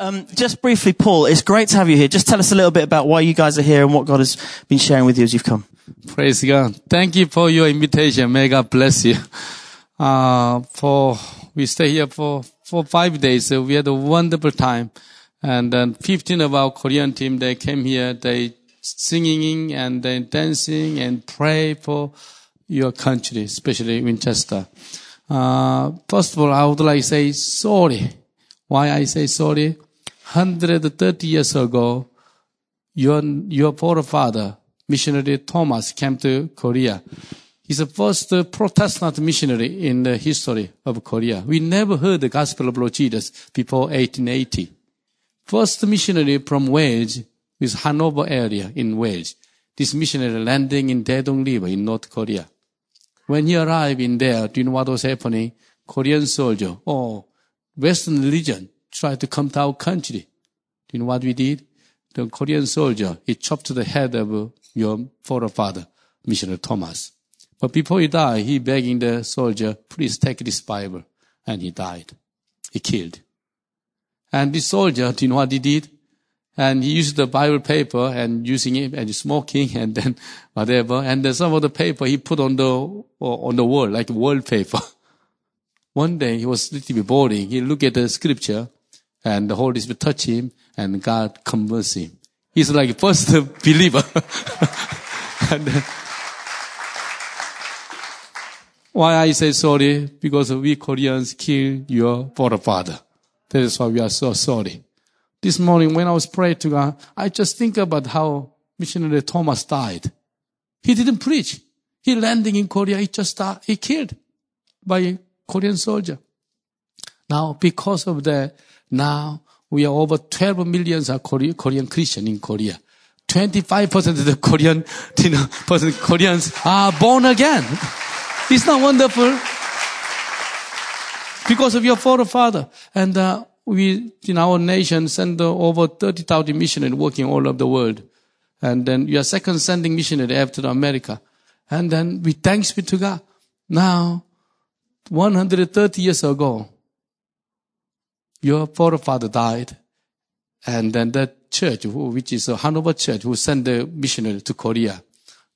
Um, just briefly, Paul, it's great to have you here. Just tell us a little bit about why you guys are here and what God has been sharing with you as you've come. Praise God. Thank you for your invitation. May God bless you. Uh, for, we stay here for, for five days. So we had a wonderful time. And then 15 of our Korean team, they came here, they singing and then dancing and pray for your country, especially Winchester. Uh, first of all, I would like to say sorry. Why I say sorry? 130 years ago, your, your forefather, missionary Thomas, came to Korea. He's the first Protestant missionary in the history of Korea. We never heard the gospel of Lord Jesus before 1880. First missionary from Wales is Hanover area in Wales. This missionary landing in Daedong River in North Korea. When he arrived in there, do you know what was happening? Korean soldier or Western religion tried to come to our country. Do you know what we did? The Korean soldier, he chopped the head of your forefather, missionary Thomas. But before he died, he begging the soldier, please take this Bible. And he died. He killed. And this soldier, do you know what he did? And he used the Bible paper and using it and smoking and then whatever. And then some of the paper he put on the, on the wall, like wallpaper. One day he was a little bit boring. He looked at the scripture and the Holy Spirit touch him and God converts him. He's like first believer. and then, why I say sorry? Because we Koreans kill your forefather. That is why we are so sorry. This morning when I was praying to God, I just think about how missionary Thomas died. He didn't preach. He landing in Korea, he just died, he killed by a Korean soldier. Now, because of that, now we are over 12 millions are Korean, Christian in Korea. 25% of the Korean, you know, Koreans are born again. It's not wonderful? Because of your forefather. And, uh, we, in our nation, send over 30,000 missionaries working all over the world. And then we are second sending missionary after America. And then we thanks be to God. Now, 130 years ago, your forefather died. And then that church, which is a Hanover church, who sent the missionary to Korea.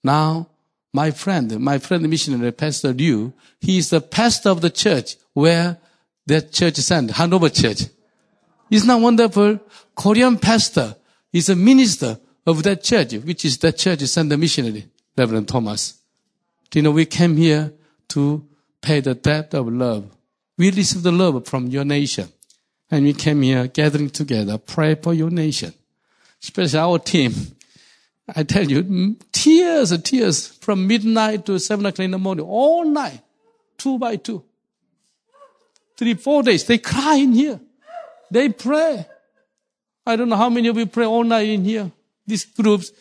Now, my friend, my friend missionary, Pastor Liu, he is the pastor of the church where that church sent, Hanover church. Isn't that wonderful? Korean pastor is a minister of that church, which is that church sent the missionary, Reverend Thomas. Do you know, we came here to pay the debt of love. We received the love from your nation. And we came here gathering together, pray for your nation. Especially our team. I tell you, tears and tears from midnight to seven o'clock in the morning, all night, two by two. Three, four days, they cry in here. They pray. I don't know how many of you pray all night in here. These groups,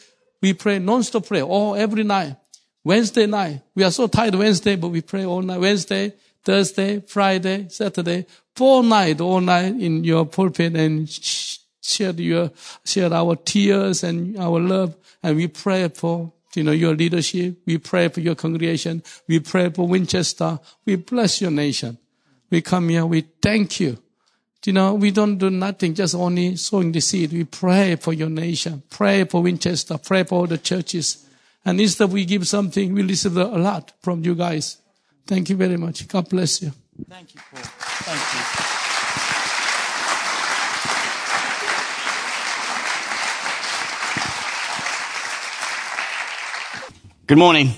we pray non-stop prayer all every night. Wednesday night, we are so tired Wednesday, but we pray all night. Wednesday, Thursday, Friday, Saturday, four night, all night in your pulpit and share your, share our tears and our love. And we pray for, you know, your leadership. We pray for your congregation. We pray for Winchester. We bless your nation. We come here. We thank you. You know, we don't do nothing, just only sowing the seed. We pray for your nation, pray for Winchester, pray for all the churches. And instead we give something, we receive a lot from you guys. Thank you very much. God bless you. Thank you, Paul. Thank you. Good morning.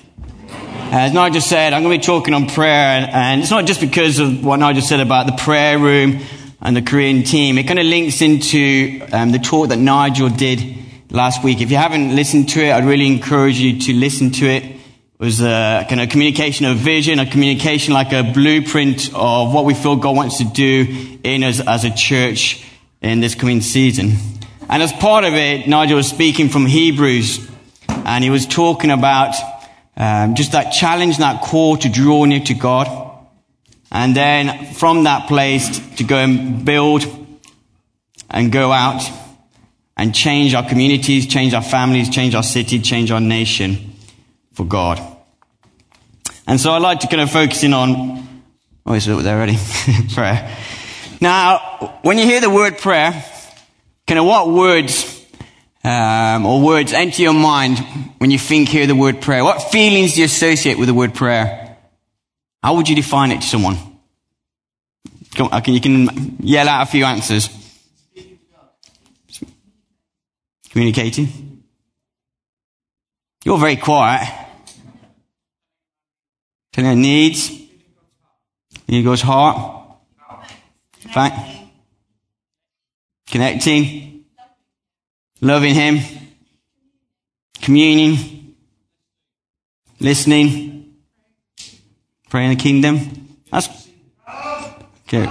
As Nigel said, I'm going to be talking on prayer, and, and it's not just because of what Nigel said about the prayer room and the Korean team. It kind of links into um, the talk that Nigel did last week. If you haven't listened to it, I'd really encourage you to listen to it. Was a kind of communication of vision, a communication like a blueprint of what we feel God wants to do in us as a church in this coming season. And as part of it, Nigel was speaking from Hebrews, and he was talking about um, just that challenge, that call to draw near to God. And then from that place to go and build and go out and change our communities, change our families, change our city, change our nation for God. And so I'd like to kind of focus in on, oh, it's there already, prayer. Now, when you hear the word prayer, kind of what words um, or words enter your mind when you think, hear the word prayer? What feelings do you associate with the word prayer? How would you define it to someone? Come you can yell out a few answers. Communicating. You're very quiet. Telling needs. Need God's heart. Fact. Connecting. Loving Him. Communing. Listening. Praying the kingdom. That's okay.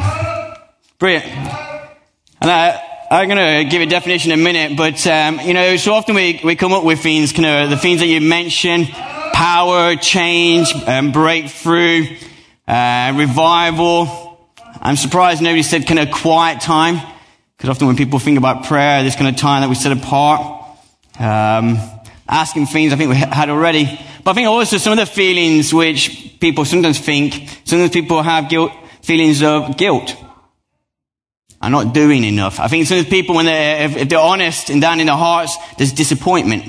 Brilliant. And I, I'm going to give a definition in a minute, but um, you know, so often we, we come up with things, kind of the things that you mentioned: power, change, um, breakthrough, uh, revival. I'm surprised nobody said kind of quiet time, because often when people think about prayer, this kind of time that we set apart, um, asking things I think we had already. But I think also some of the feelings which people sometimes think, sometimes people have guilt, feelings of guilt. I'm not doing enough. I think sometimes people, when they're, if, if they're honest and down in their hearts, there's disappointment.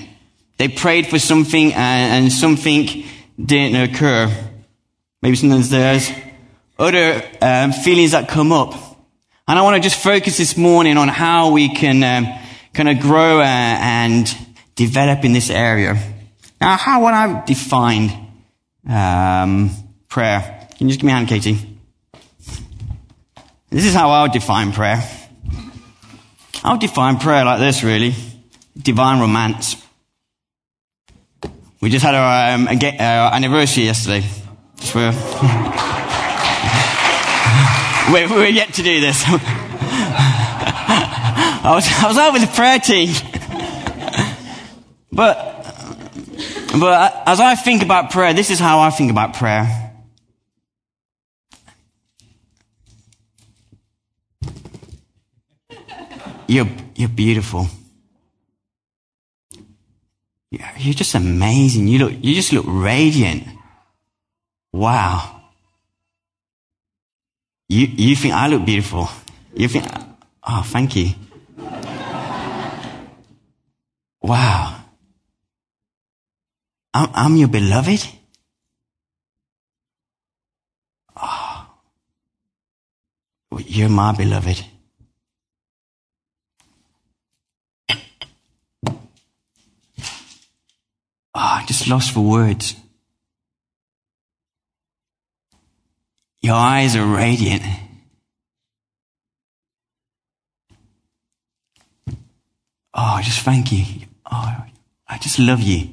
They prayed for something and, and something didn't occur. Maybe sometimes there's other um, feelings that come up. And I want to just focus this morning on how we can um, kind of grow uh, and develop in this area. Now, how would I define um, prayer? Can you just give me a hand, Katie? This is how I would define prayer. I would define prayer like this, really. Divine romance. We just had our, um, our anniversary yesterday. We're, we're, we're yet to do this. I was, I was out with the prayer team. but, but as I think about prayer, this is how I think about prayer. You're, you're beautiful. You're just amazing. You look, you just look radiant. Wow. You, you think I look beautiful. You think, oh, thank you. Wow. I'm, I'm your beloved? Oh. You're my beloved. Oh, just lost for words. Your eyes are radiant. Oh, I just thank you. Oh, I just love you.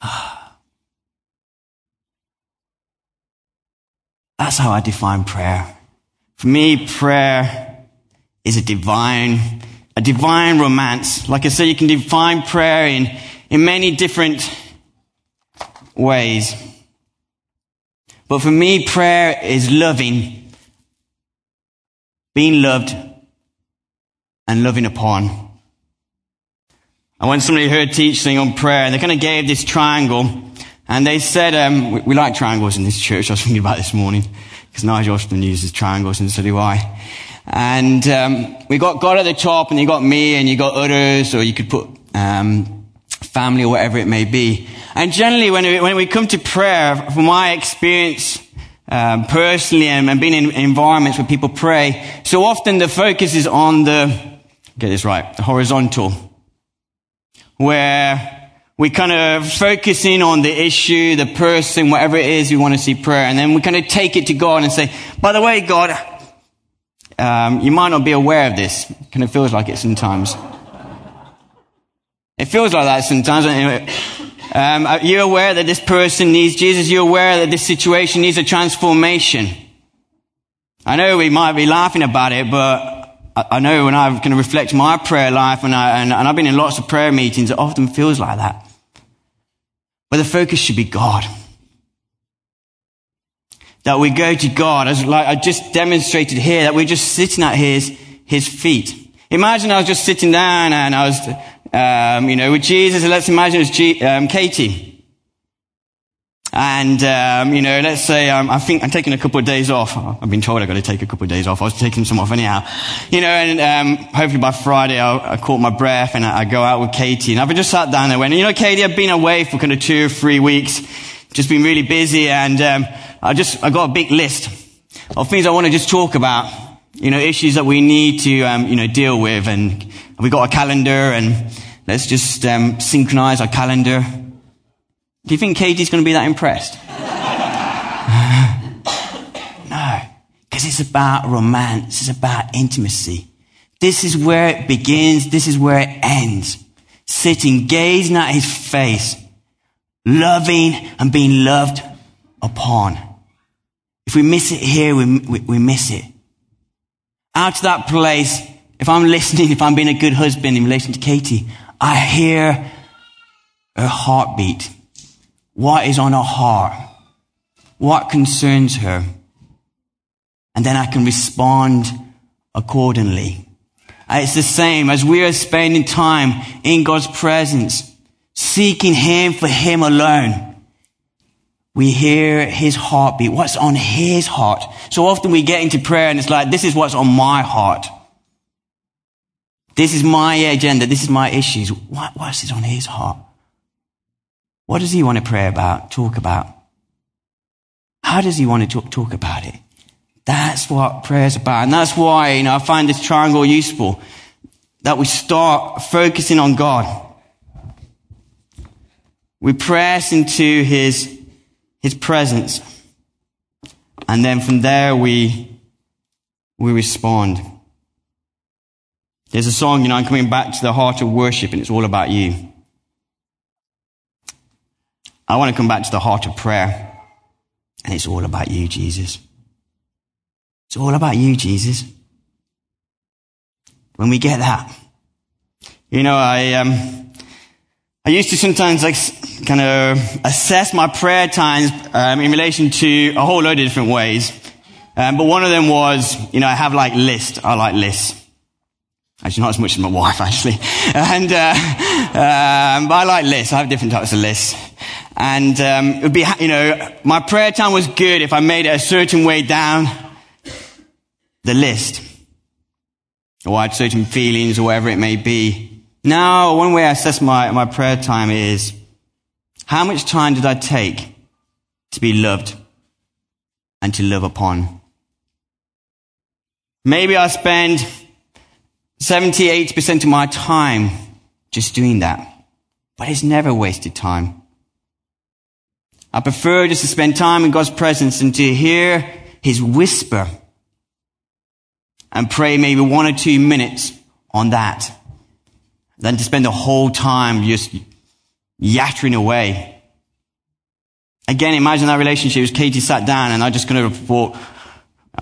Ah. That's how I define prayer. For me, prayer is a divine a divine romance. Like I said, you can define prayer in, in many different ways. But for me, prayer is loving, being loved, and loving upon. I once somebody heard teaching on prayer, and they kind of gave this triangle, and they said, um, we, we, like triangles in this church. I was thinking about this morning, because Nigel often uses triangles, and so do I. And um, we got God at the top, and you got me, and you got others, or you could put um, family or whatever it may be. And generally, when we, when we come to prayer, from my experience um, personally, and, and being in environments where people pray, so often the focus is on the get this right, the horizontal, where we kind of focus in on the issue, the person, whatever it is we want to see prayer, and then we kind of take it to God and say, by the way, God, um, you might not be aware of this. Kind of feels like it sometimes. It feels like that sometimes. Um, are you aware that this person needs Jesus? Are you aware that this situation needs a transformation? I know we might be laughing about it, but I know when I can kind of reflect my prayer life, and, I, and, and I've been in lots of prayer meetings, it often feels like that. But the focus should be God that we go to God, as like I just demonstrated here, that we're just sitting at His, His feet. Imagine I was just sitting down and I was, um, you know, with Jesus, and let's imagine it's G, um, Katie. And, um, you know, let's say um, I think I'm taking a couple of days off. I've been told I've got to take a couple of days off. I was taking some off anyhow. You know, and um, hopefully by Friday I'll, I caught my breath and I, I go out with Katie. And I've just sat down and went, you know, Katie, I've been away for kind of two or three weeks. Just been really busy and um, I just, I got a big list of things I want to just talk about. You know, issues that we need to, um, you know, deal with. And we got a calendar and let's just um, synchronize our calendar. Do you think Katie's going to be that impressed? no, because it's about romance. It's about intimacy. This is where it begins. This is where it ends. Sitting, gazing at his face, loving and being loved upon. If we miss it here, we, we, we miss it. Out to that place, if I'm listening, if I'm being a good husband in relation to Katie, I hear her heartbeat. What is on her heart? What concerns her? And then I can respond accordingly. It's the same as we are spending time in God's presence, seeking Him for Him alone we hear his heartbeat, what's on his heart. So often we get into prayer and it's like, this is what's on my heart. This is my agenda. This is my issues. What, what is on his heart? What does he want to pray about, talk about? How does he want to talk, talk about it? That's what prayer is about. And that's why, you know, I find this triangle useful. That we start focusing on God. We press into his his presence. And then from there we, we respond. There's a song, you know, I'm coming back to the heart of worship and it's all about you. I want to come back to the heart of prayer and it's all about you, Jesus. It's all about you, Jesus. When we get that, you know, I, um, I used to sometimes like kind of assess my prayer times um, in relation to a whole load of different ways. Um, but one of them was, you know, I have like lists. I like lists. Actually, not as much as my wife, actually. And, uh, um, but I like lists. I have different types of lists. And, um, it would be, you know, my prayer time was good if I made it a certain way down the list. Or I had certain feelings or whatever it may be. Now, one way I assess my, my prayer time is how much time did I take to be loved and to love upon? Maybe I spend 70, 80% of my time just doing that. But it's never wasted time. I prefer just to spend time in God's presence and to hear His whisper and pray maybe one or two minutes on that than to spend the whole time just yattering away. Again, imagine that relationship as Katie sat down and I just kind of thought,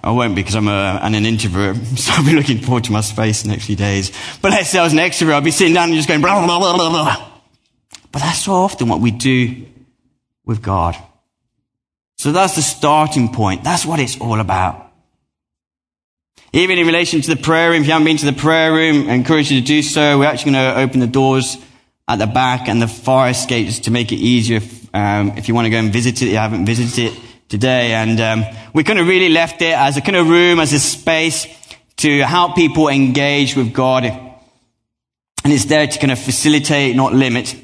I won't because I'm an introvert, so I'll be looking forward to my space the next few days. But let's say I was an extrovert, I'd be sitting down and just going blah, blah, blah, blah, blah. But that's so often what we do with God. So that's the starting point. That's what it's all about. Even in relation to the prayer room, if you haven't been to the prayer room, I encourage you to do so. We're actually going to open the doors at the back and the fire escapes to make it easier if, um, if you want to go and visit it. You haven't visited it today. And um, we kind of really left it as a kind of room, as a space to help people engage with God. And it's there to kind of facilitate, not limit.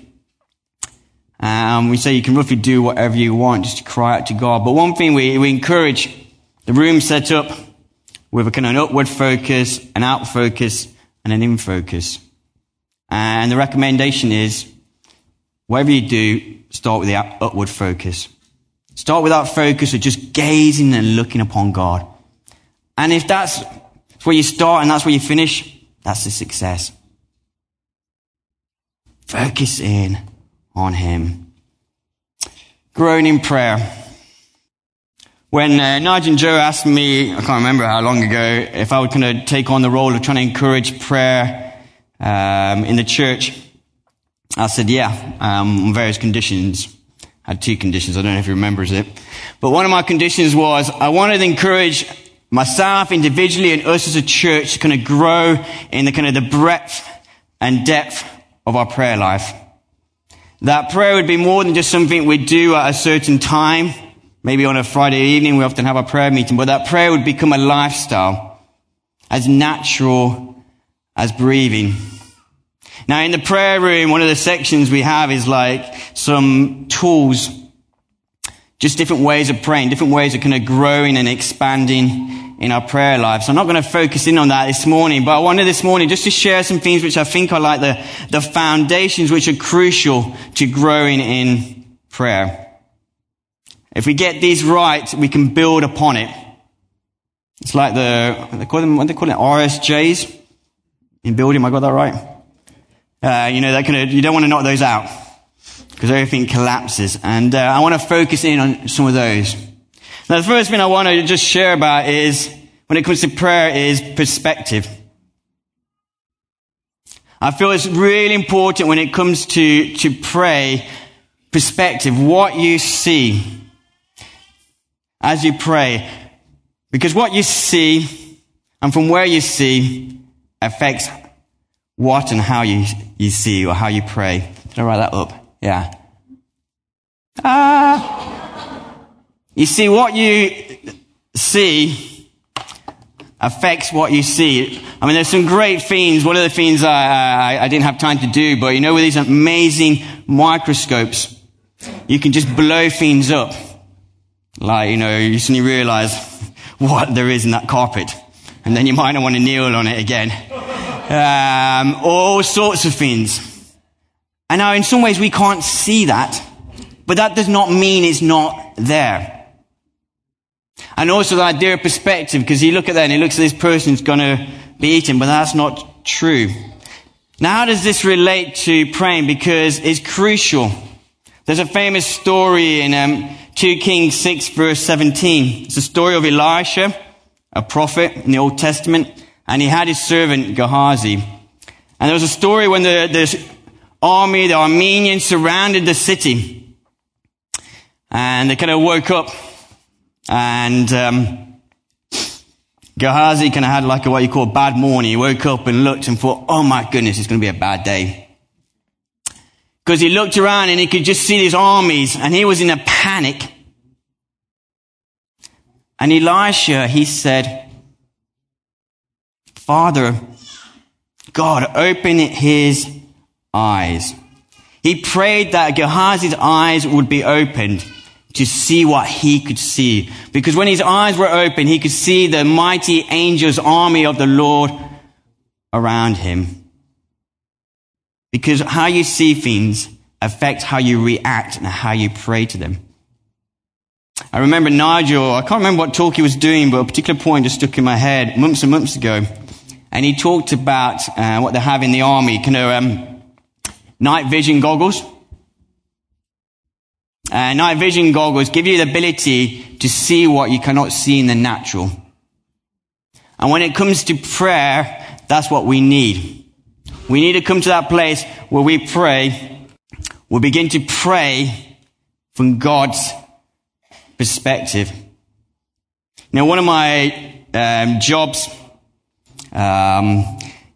Um, we say you can roughly do whatever you want, just to cry out to God. But one thing we, we encourage the room set up with a kind of an upward focus, an out focus, and an in focus. And the recommendation is, whatever you do, start with the upward focus. Start with that focus of just gazing and looking upon God. And if that's where you start and that's where you finish, that's a success. Focus in on Him. Growing in prayer. When uh, Nigel and Joe asked me, I can't remember how long ago, if I would kind of take on the role of trying to encourage prayer um, in the church, I said, yeah, um, on various conditions. I had two conditions. I don't know if he remembers it. But one of my conditions was I wanted to encourage myself individually and us as a church to kind of grow in the kind of the breadth and depth of our prayer life. That prayer would be more than just something we do at a certain time. Maybe on a Friday evening, we often have a prayer meeting, but that prayer would become a lifestyle as natural as breathing. Now, in the prayer room, one of the sections we have is like some tools, just different ways of praying, different ways of kind of growing and expanding in our prayer lives. So I'm not going to focus in on that this morning, but I wanted this morning just to share some things which I think are like the, the foundations which are crucial to growing in prayer. If we get these right, we can build upon it. It's like the, they call them, what they call it, RSJs in building. I got that right? Uh, you know, that kind of, you don't want to knock those out because everything collapses. And uh, I want to focus in on some of those. Now, the first thing I want to just share about is, when it comes to prayer, is perspective. I feel it's really important when it comes to, to pray, perspective, what you see as you pray. Because what you see and from where you see affects what and how you, you see or how you pray. Did I write that up? Yeah. Ah. You see, what you see affects what you see. I mean, there's some great fiends. One of the fiends I, I, I didn't have time to do, but you know, with these amazing microscopes, you can just blow things up. Like, you know, you suddenly realize what there is in that carpet. And then you might not want to kneel on it again um, all sorts of things. And now, in some ways, we can't see that, but that does not mean it's not there. And also the idea of perspective, because you look at that and you looks at this person's going to be eaten, but that's not true. Now, how does this relate to praying? Because it's crucial. There's a famous story in um, 2 Kings 6 verse 17. It's the story of Elisha, a prophet in the Old Testament and he had his servant Gehazi. And there was a story when the, the army, the Armenians surrounded the city. And they kind of woke up and, um, Gehazi kind of had like a, what you call a bad morning. He woke up and looked and thought, oh my goodness, it's going to be a bad day. Because he looked around and he could just see these armies and he was in a panic. And Elisha, he said, Father, God, open his eyes. He prayed that Gehazi's eyes would be opened to see what he could see. Because when his eyes were open, he could see the mighty angels army of the Lord around him. Because how you see things affects how you react and how you pray to them. I remember Nigel, I can't remember what talk he was doing, but a particular point just stuck in my head months and months ago and he talked about uh, what they have in the army, kind of um, night vision goggles. Uh, night vision goggles give you the ability to see what you cannot see in the natural. And when it comes to prayer, that's what we need. We need to come to that place where we pray, we begin to pray from God's perspective. Now, one of my um, jobs um,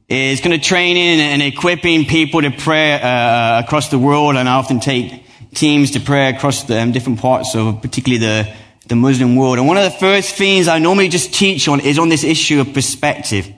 is kind of training and equipping people to pray uh, across the world, and I often take teams to pray across the um, different parts of particularly the, the Muslim world. And one of the first things I normally just teach on is on this issue of perspective.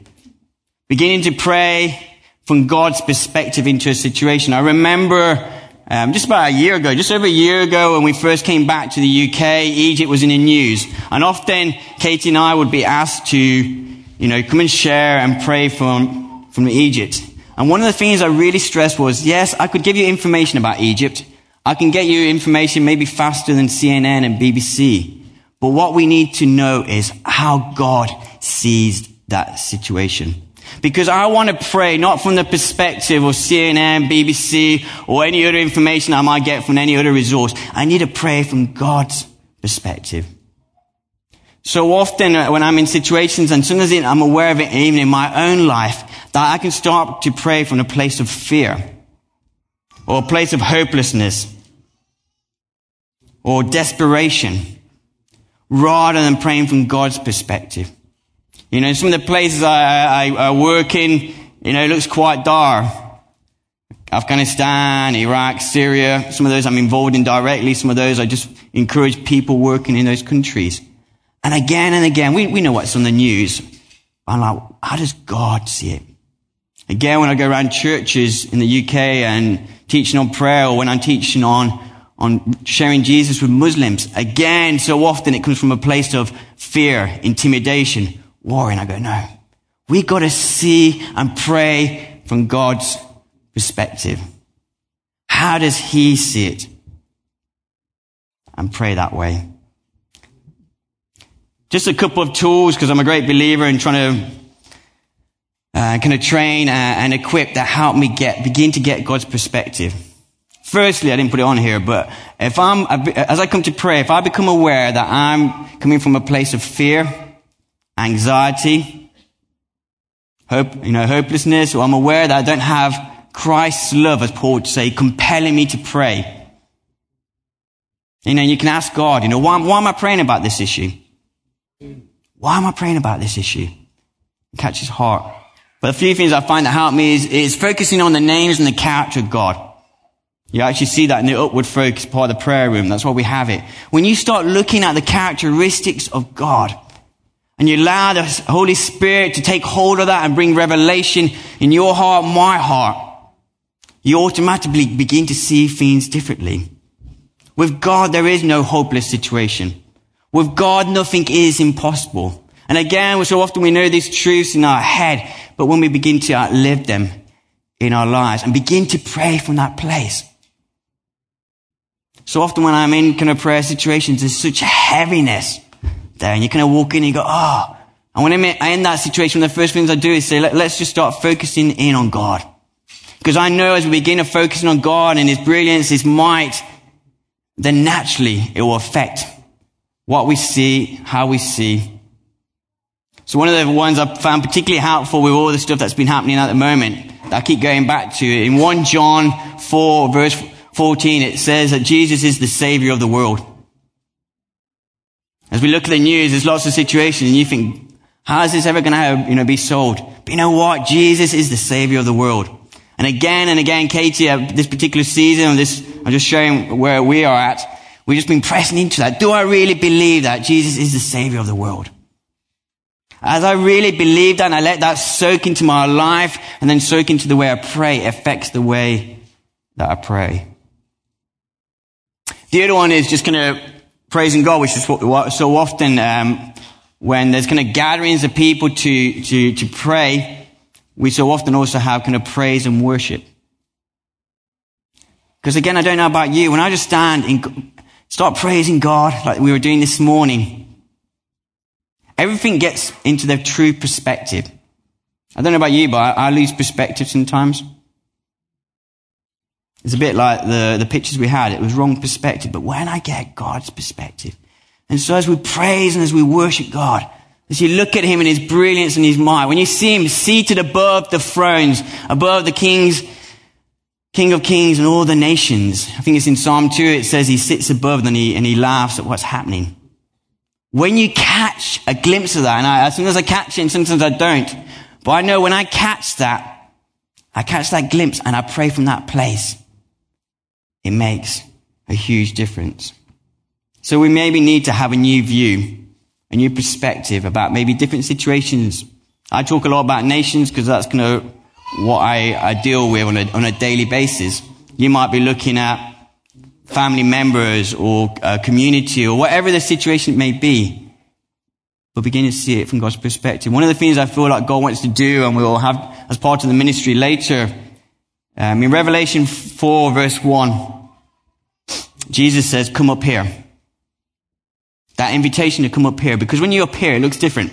Beginning to pray from God's perspective into a situation. I remember um, just about a year ago, just over a year ago, when we first came back to the UK, Egypt was in the news, and often Katie and I would be asked to you know, come and share and pray from, from Egypt. And one of the things I really stressed was, yes, I could give you information about Egypt. I can get you information maybe faster than CNN and BBC. But what we need to know is how God sees that situation. Because I want to pray not from the perspective of CNN, BBC, or any other information I might get from any other resource. I need to pray from God's perspective. So often uh, when I'm in situations and as I'm aware of it, even in my own life, that I can start to pray from a place of fear or a place of hopelessness or desperation rather than praying from God's perspective. You know, some of the places I, I, I work in, you know, it looks quite dark. Afghanistan, Iraq, Syria. Some of those I'm involved in directly. Some of those I just encourage people working in those countries. And again and again, we, we know what's on the news. I'm like, how does God see it? Again, when I go around churches in the UK and teaching on prayer or when I'm teaching on, on sharing Jesus with Muslims, again, so often it comes from a place of fear, intimidation, worrying. I go, no. We gotta see and pray from God's perspective. How does He see it? And pray that way. Just a couple of tools because I'm a great believer in trying to uh, kind of train uh, and equip that help me get begin to get God's perspective. Firstly, I didn't put it on here, but if I'm as I come to pray, if I become aware that I'm coming from a place of fear, anxiety, hope, you know, hopelessness, or I'm aware that I don't have Christ's love, as Paul would say, compelling me to pray. You know, you can ask God, you know, why, why am I praying about this issue? Why am I praying about this issue? Catch his heart. But a few things I find that help me is, is focusing on the names and the character of God. You actually see that in the upward focus part of the prayer room. That's why we have it. When you start looking at the characteristics of God, and you allow the Holy Spirit to take hold of that and bring revelation in your heart, my heart, you automatically begin to see things differently. With God, there is no hopeless situation. With God, nothing is impossible. And again, so often we know these truths in our head, but when we begin to live them in our lives and begin to pray from that place. So often when I'm in kind of prayer situations, there's such heaviness there and you kind of walk in and you go, oh. And when I'm in that situation, the first things I do is say, Let, us just start focusing in on God. Because I know as we begin to focus on God and His brilliance, His might, then naturally it will affect what we see, how we see. So one of the ones I found particularly helpful with all the stuff that's been happening at the moment, that I keep going back to, in 1 John 4 verse 14, it says that Jesus is the Savior of the world. As we look at the news, there's lots of situations and you think, how is this ever going to, you know, be solved? But you know what? Jesus is the Savior of the world. And again and again, Katie, this particular season, this, I'm just showing where we are at. We've just been pressing into that. Do I really believe that Jesus is the Savior of the world? As I really believe that and I let that soak into my life and then soak into the way I pray, affects the way that I pray. The other one is just going of praising God, which is so often um, when there's kind of gatherings of people to, to, to pray, we so often also have kind of praise and worship. Because again, I don't know about you, when I just stand and start praising God like we were doing this morning, everything gets into their true perspective. I don't know about you, but I lose perspective sometimes. It's a bit like the, the pictures we had. It was wrong perspective. But when I get God's perspective, and so as we praise and as we worship God, as you look at him and his brilliance and his might, when you see him seated above the thrones, above the kings, King of kings and all the nations. I think it's in Psalm 2, it says he sits above and he, and he laughs at what's happening. When you catch a glimpse of that, and I, sometimes I catch it and sometimes I don't, but I know when I catch that, I catch that glimpse and I pray from that place, it makes a huge difference. So we maybe need to have a new view a new perspective about maybe different situations. I talk a lot about nations because that's kind of what I, I deal with on a, on a daily basis. You might be looking at family members or a community or whatever the situation may be. But begin to see it from God's perspective. One of the things I feel like God wants to do, and we will have as part of the ministry later, um, in Revelation 4 verse 1, Jesus says, come up here that invitation to come up here because when you're up here, it looks different.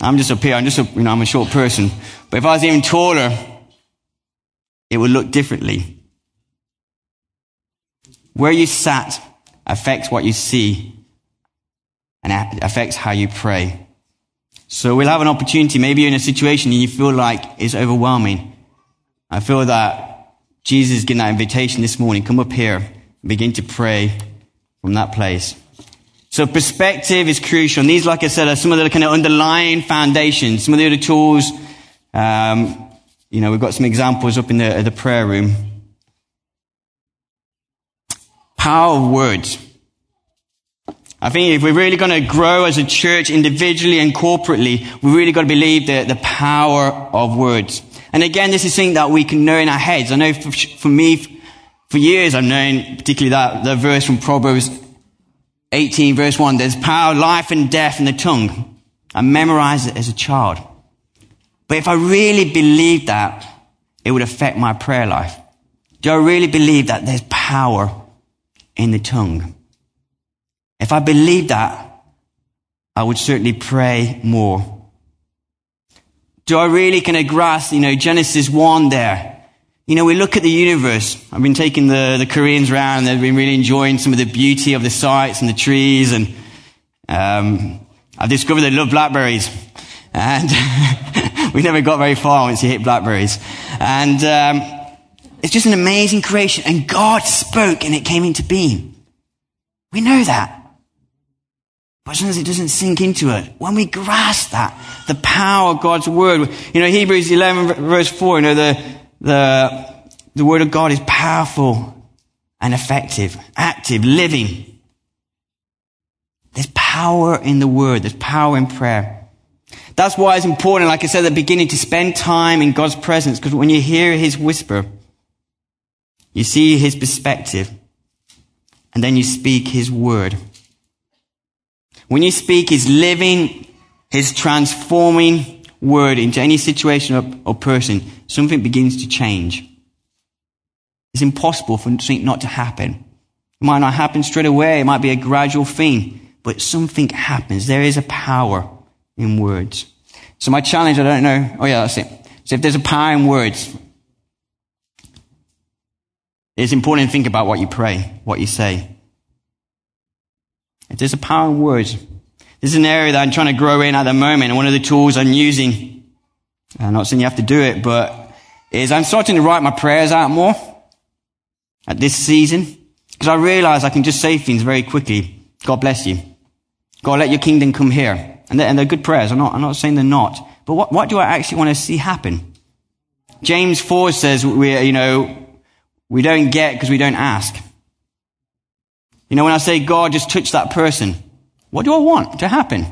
I'm just up here. I'm just, you know, I'm a short person. But if I was even taller, it would look differently. Where you sat affects what you see and affects how you pray. So we'll have an opportunity. Maybe you're in a situation and you feel like it's overwhelming. I feel that Jesus is getting that invitation this morning. Come up here begin to pray from that place. So perspective is crucial. And these, like I said, are some of the kind of underlying foundations, some of the other tools, um, you know, we've got some examples up in the, the prayer room. Power of words. I think if we're really going to grow as a church individually and corporately, we've really got to believe the, the power of words. And again, this is something that we can know in our heads. I know for, for me, for years I've known particularly that, the verse from Proverbs 18 verse 1, there's power, life and death in the tongue. I memorized it as a child. But if I really believed that, it would affect my prayer life. Do I really believe that there's power in the tongue? If I believed that, I would certainly pray more. Do I really kind of grasp, you know, Genesis 1 there? You know, we look at the universe. I've been taking the, the Koreans around. and They've been really enjoying some of the beauty of the sights and the trees. And um, I've discovered they love blackberries. And we never got very far once you hit blackberries. And um, it's just an amazing creation. And God spoke and it came into being. We know that. But sometimes it doesn't sink into it. When we grasp that, the power of God's word, you know, Hebrews 11 verse 4, you know, the, the, the word of God is powerful and effective, active, living. There's power in the word. There's power in prayer. That's why it's important, like I said at the beginning, to spend time in God's presence, because when you hear his whisper, you see his perspective, and then you speak his word. When you speak his living, his transforming word into any situation or, or person, something begins to change. It's impossible for something not to happen. It might not happen straight away. It might be a gradual thing, but something happens. There is a power in words. So my challenge, I don't know. Oh yeah, that's it. So if there's a power in words, it's important to think about what you pray, what you say. If there's a power in words, this is an area that I'm trying to grow in at the moment. And one of the tools I'm using, I'm not saying you have to do it, but is I'm starting to write my prayers out more at this season. Because I realize I can just say things very quickly. God bless you. God, let your kingdom come here. And they're, and they're good prayers. I'm not, I'm not saying they're not. But what, what do I actually want to see happen? James 4 says we, you know, we don't get because we don't ask. You know, when I say, God, just touch that person, what do I want to happen?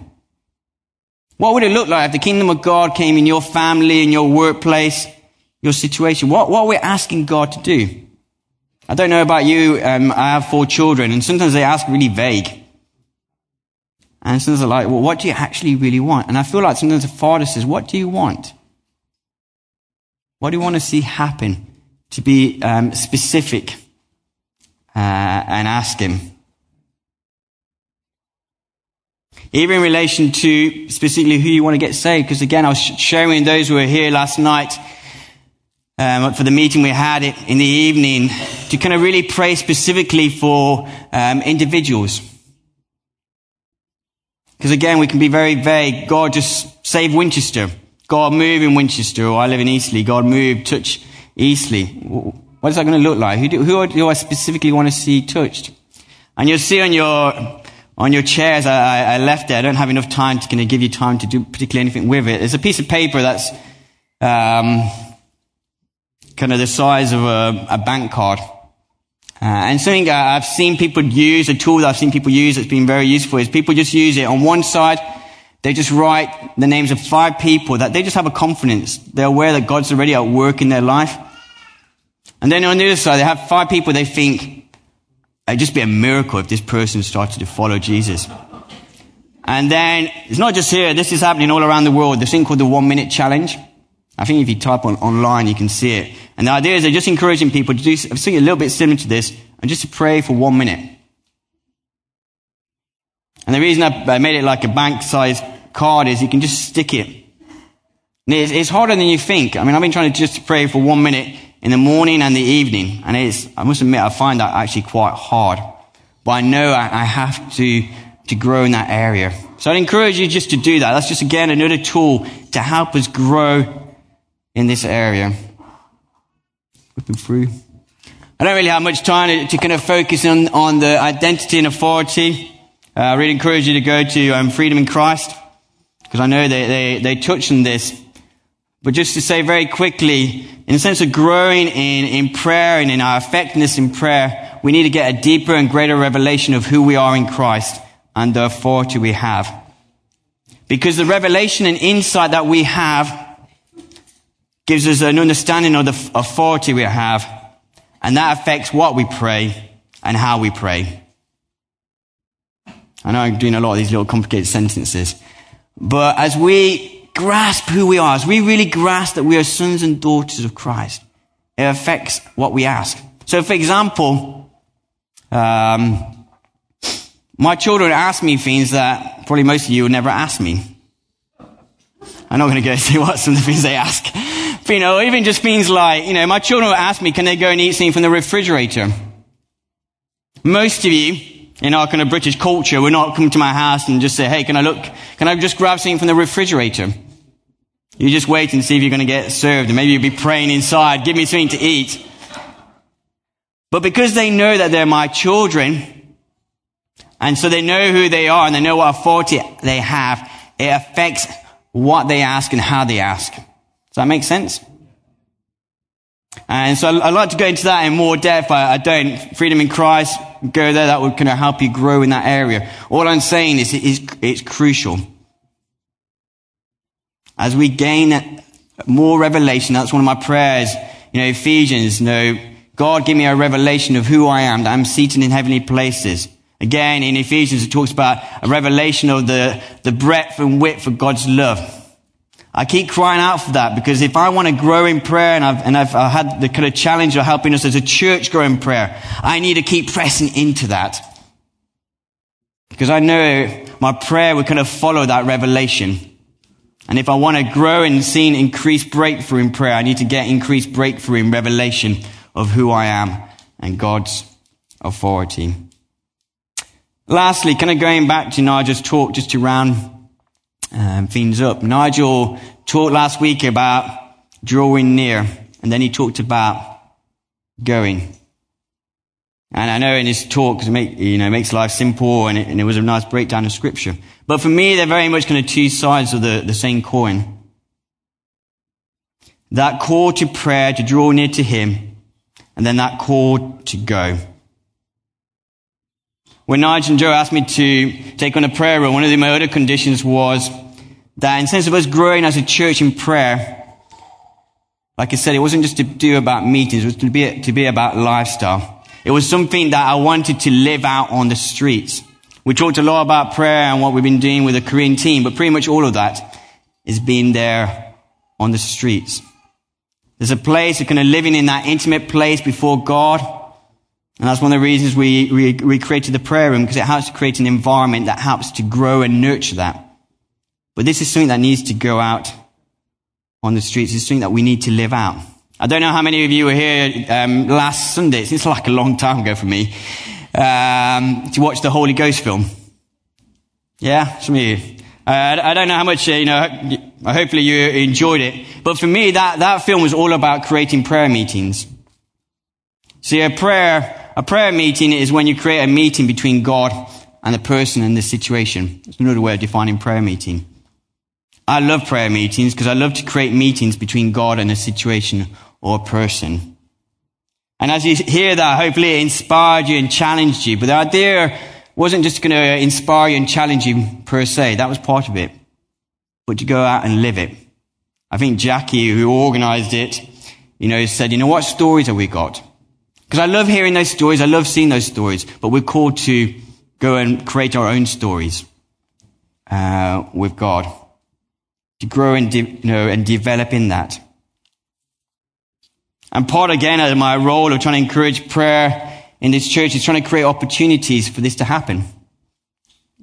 What would it look like if the kingdom of God came in your family, in your workplace, your situation? What, what are we asking God to do? I don't know about you. Um, I have four children and sometimes they ask really vague. And sometimes they're like, well, what do you actually really want? And I feel like sometimes the father says, what do you want? What do you want to see happen? To be um, specific uh, and ask him. Even in relation to specifically who you want to get saved, because again, I was showing those who were here last night um, for the meeting we had in the evening to kind of really pray specifically for um, individuals. Because again, we can be very vague. God just save Winchester. God move in Winchester, or I live in Eastleigh. God move, touch Eastleigh. What is that going to look like? Who do, who do I specifically want to see touched? And you'll see on your on your chairs, I, I, left there. I don't have enough time to kind of give you time to do particularly anything with it. There's a piece of paper that's um, kind of the size of a, a bank card. Uh, and something I've seen people use, a tool that I've seen people use that's been very useful is people just use it on one side. They just write the names of five people that they just have a confidence. They're aware that God's already at work in their life. And then on the other side, they have five people they think It'd just be a miracle if this person started to follow Jesus. And then, it's not just here, this is happening all around the world. This thing called the one minute challenge. I think if you type on online, you can see it. And the idea is they're just encouraging people to do something a little bit similar to this and just to pray for one minute. And the reason I made it like a bank size card is you can just stick it. It's, it's harder than you think. I mean, I've been trying to just pray for one minute in the morning and the evening. And it's, I must admit, I find that actually quite hard. But I know I, I have to, to grow in that area. So I'd encourage you just to do that. That's just again another tool to help us grow in this area. Looking through. I don't really have much time to, to kind of focus on, on the identity and authority. Uh, I really encourage you to go to um, Freedom in Christ because I know they, they, they touch on this. But just to say very quickly, in the sense of growing in, in prayer and in our effectiveness in prayer, we need to get a deeper and greater revelation of who we are in Christ and the authority we have. Because the revelation and insight that we have gives us an understanding of the authority we have, and that affects what we pray and how we pray. I know I'm doing a lot of these little complicated sentences, but as we grasp who we are, as we really grasp that we are sons and daughters of Christ, it affects what we ask. So, for example, um, my children ask me things that probably most of you would never ask me. I'm not going to go see what some of the things they ask. You know, even just things like, you know, my children will ask me, can they go and eat something from the refrigerator? Most of you, in our kind of British culture, we're not come to my house and just say, hey, can I look, can I just grab something from the refrigerator? You just wait and see if you're going to get served and maybe you'll be praying inside, give me something to eat. But because they know that they're my children, and so they know who they are and they know what authority they have, it affects what they ask and how they ask. Does that make sense? And so I'd like to go into that in more depth. I, don't. Freedom in Christ, go there. That would kind of help you grow in that area. All I'm saying is it's, it's crucial. As we gain more revelation, that's one of my prayers. You know, Ephesians, you know, God give me a revelation of who I am, that I'm seated in heavenly places. Again, in Ephesians, it talks about a revelation of the, the breadth and width of God's love. I keep crying out for that because if I want to grow in prayer and I've, and I've, I've had the kind of challenge of helping us as a church grow in prayer, I need to keep pressing into that. Because I know my prayer will kind of follow that revelation. And if I want to grow and see increased breakthrough in prayer, I need to get increased breakthrough in revelation of who I am and God's authority. Lastly, kind of going back to Nigel's talk just to round um, things up. Nigel talked last week about drawing near, and then he talked about going. And I know in his talk, make, you know, makes life simple, and it, and it was a nice breakdown of scripture. But for me, they're very much kind of two sides of the, the same coin. That call to prayer, to draw near to Him, and then that call to go. When Nigel and Joe asked me to take on a prayer role, one of the, my other conditions was that in sense of us growing as a church in prayer, like I said, it wasn't just to do about meetings, it was to be, to be about lifestyle. It was something that I wanted to live out on the streets. We talked a lot about prayer and what we've been doing with the Korean team, but pretty much all of that is being there on the streets. There's a place, of kind of living in that intimate place before God, and that's one of the reasons we, we, we created the prayer room because it helps to create an environment that helps to grow and nurture that. But this is something that needs to go out on the streets. It's something that we need to live out. I don't know how many of you were here um, last Sunday. It's like a long time ago for me um, to watch the Holy Ghost film. Yeah, some of you. Uh, I don't know how much, uh, you know, hopefully you enjoyed it. But for me, that, that film was all about creating prayer meetings. See, a prayer a prayer meeting is when you create a meeting between God and the person and the situation. It's another way of defining prayer meeting. I love prayer meetings because I love to create meetings between God and a situation or a person. And as you hear that, hopefully it inspired you and challenged you. But the idea wasn't just going to inspire you and challenge you per se. That was part of it. But to go out and live it. I think Jackie, who organized it, you know, said, you know, what stories have we got? Because I love hearing those stories. I love seeing those stories. But we're called to go and create our own stories uh, with God, to grow and de- you know and develop in that. And part again of my role of trying to encourage prayer in this church is trying to create opportunities for this to happen.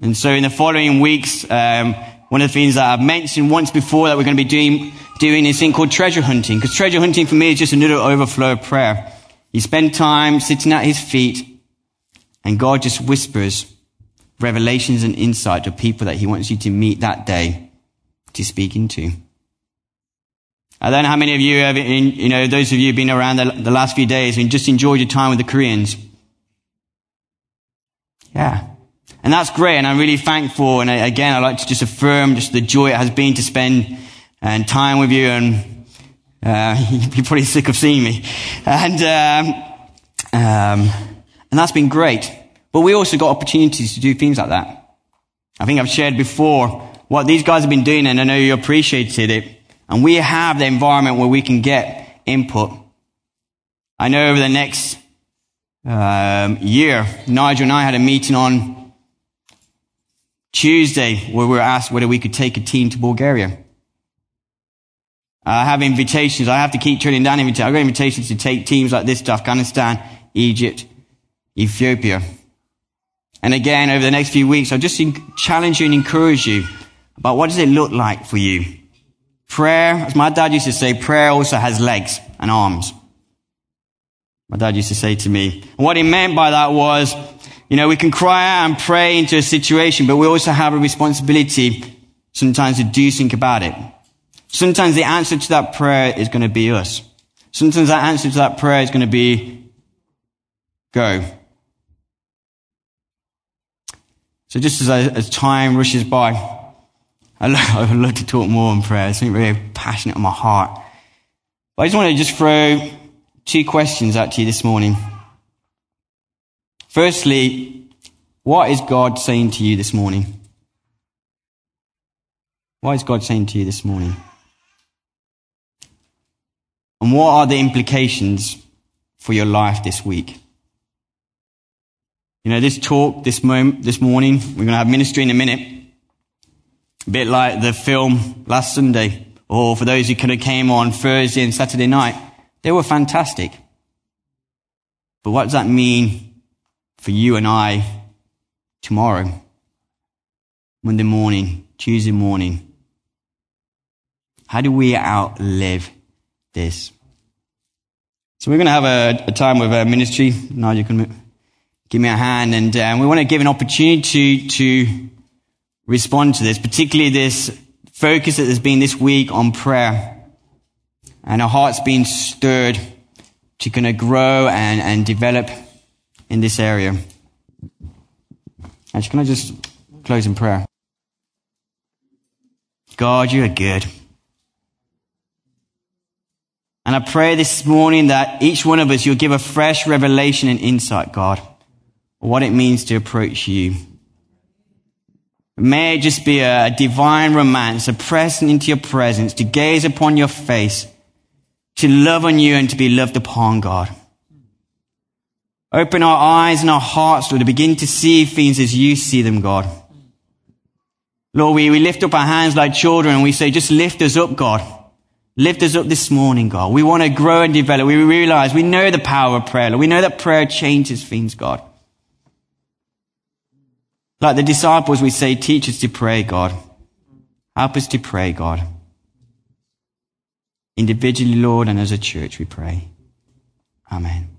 And so in the following weeks, um, one of the things that I've mentioned once before that we're going to be doing, doing is thing called treasure hunting. Because treasure hunting for me is just another overflow of prayer. You spend time sitting at his feet, and God just whispers revelations and insight to people that he wants you to meet that day to speak into. I don't know how many of you have, you know, those of you who've been around the, the last few days and just enjoyed your time with the Koreans. Yeah. And that's great. And I'm really thankful. And again, I'd like to just affirm just the joy it has been to spend uh, and time with you and, uh, you're pretty sick of seeing me. And, um, um, and that's been great. But we also got opportunities to do things like that. I think I've shared before what these guys have been doing and I know you appreciated it. And we have the environment where we can get input. I know over the next um, year, Nigel and I had a meeting on Tuesday where we were asked whether we could take a team to Bulgaria. I have invitations. I have to keep turning down invitations. I've got invitations to take teams like this to Afghanistan, Egypt, Ethiopia. And again, over the next few weeks, I'll just challenge you and encourage you about what does it look like for you? Prayer, as my dad used to say, prayer also has legs and arms. My dad used to say to me. And what he meant by that was, you know, we can cry out and pray into a situation, but we also have a responsibility sometimes to do think about it. Sometimes the answer to that prayer is going to be us. Sometimes that answer to that prayer is going to be go. So just as, as time rushes by, I love, I love to talk more on prayer. It's something very passionate on my heart. But I just want to just throw two questions out to you this morning. Firstly, what is God saying to you this morning? What is God saying to you this morning? And what are the implications for your life this week? You know, this talk this, moment, this morning, we're going to have ministry in a minute. A bit like the film last Sunday, or for those who kind of came on Thursday and Saturday night. They were fantastic. But what does that mean for you and I tomorrow? Monday morning, Tuesday morning? How do we outlive this? So we're going to have a, a time with a ministry. Now you can give me a hand. And uh, we want to give an opportunity to, to respond to this, particularly this focus that has been this week on prayer. And our hearts being stirred to kind of grow and, and develop in this area. Actually, can I just close in prayer? God, you are good. And I pray this morning that each one of us, you'll give a fresh revelation and insight, God what it means to approach you. May it just be a divine romance, a pressing into your presence, to gaze upon your face, to love on you and to be loved upon, God. Open our eyes and our hearts, Lord, to begin to see things as you see them, God. Lord, we, we lift up our hands like children and we say, just lift us up, God. Lift us up this morning, God. We want to grow and develop. We realize we know the power of prayer. Lord. We know that prayer changes things, God. Like the disciples, we say, teach us to pray, God. Help us to pray, God. Individually, Lord, and as a church, we pray. Amen.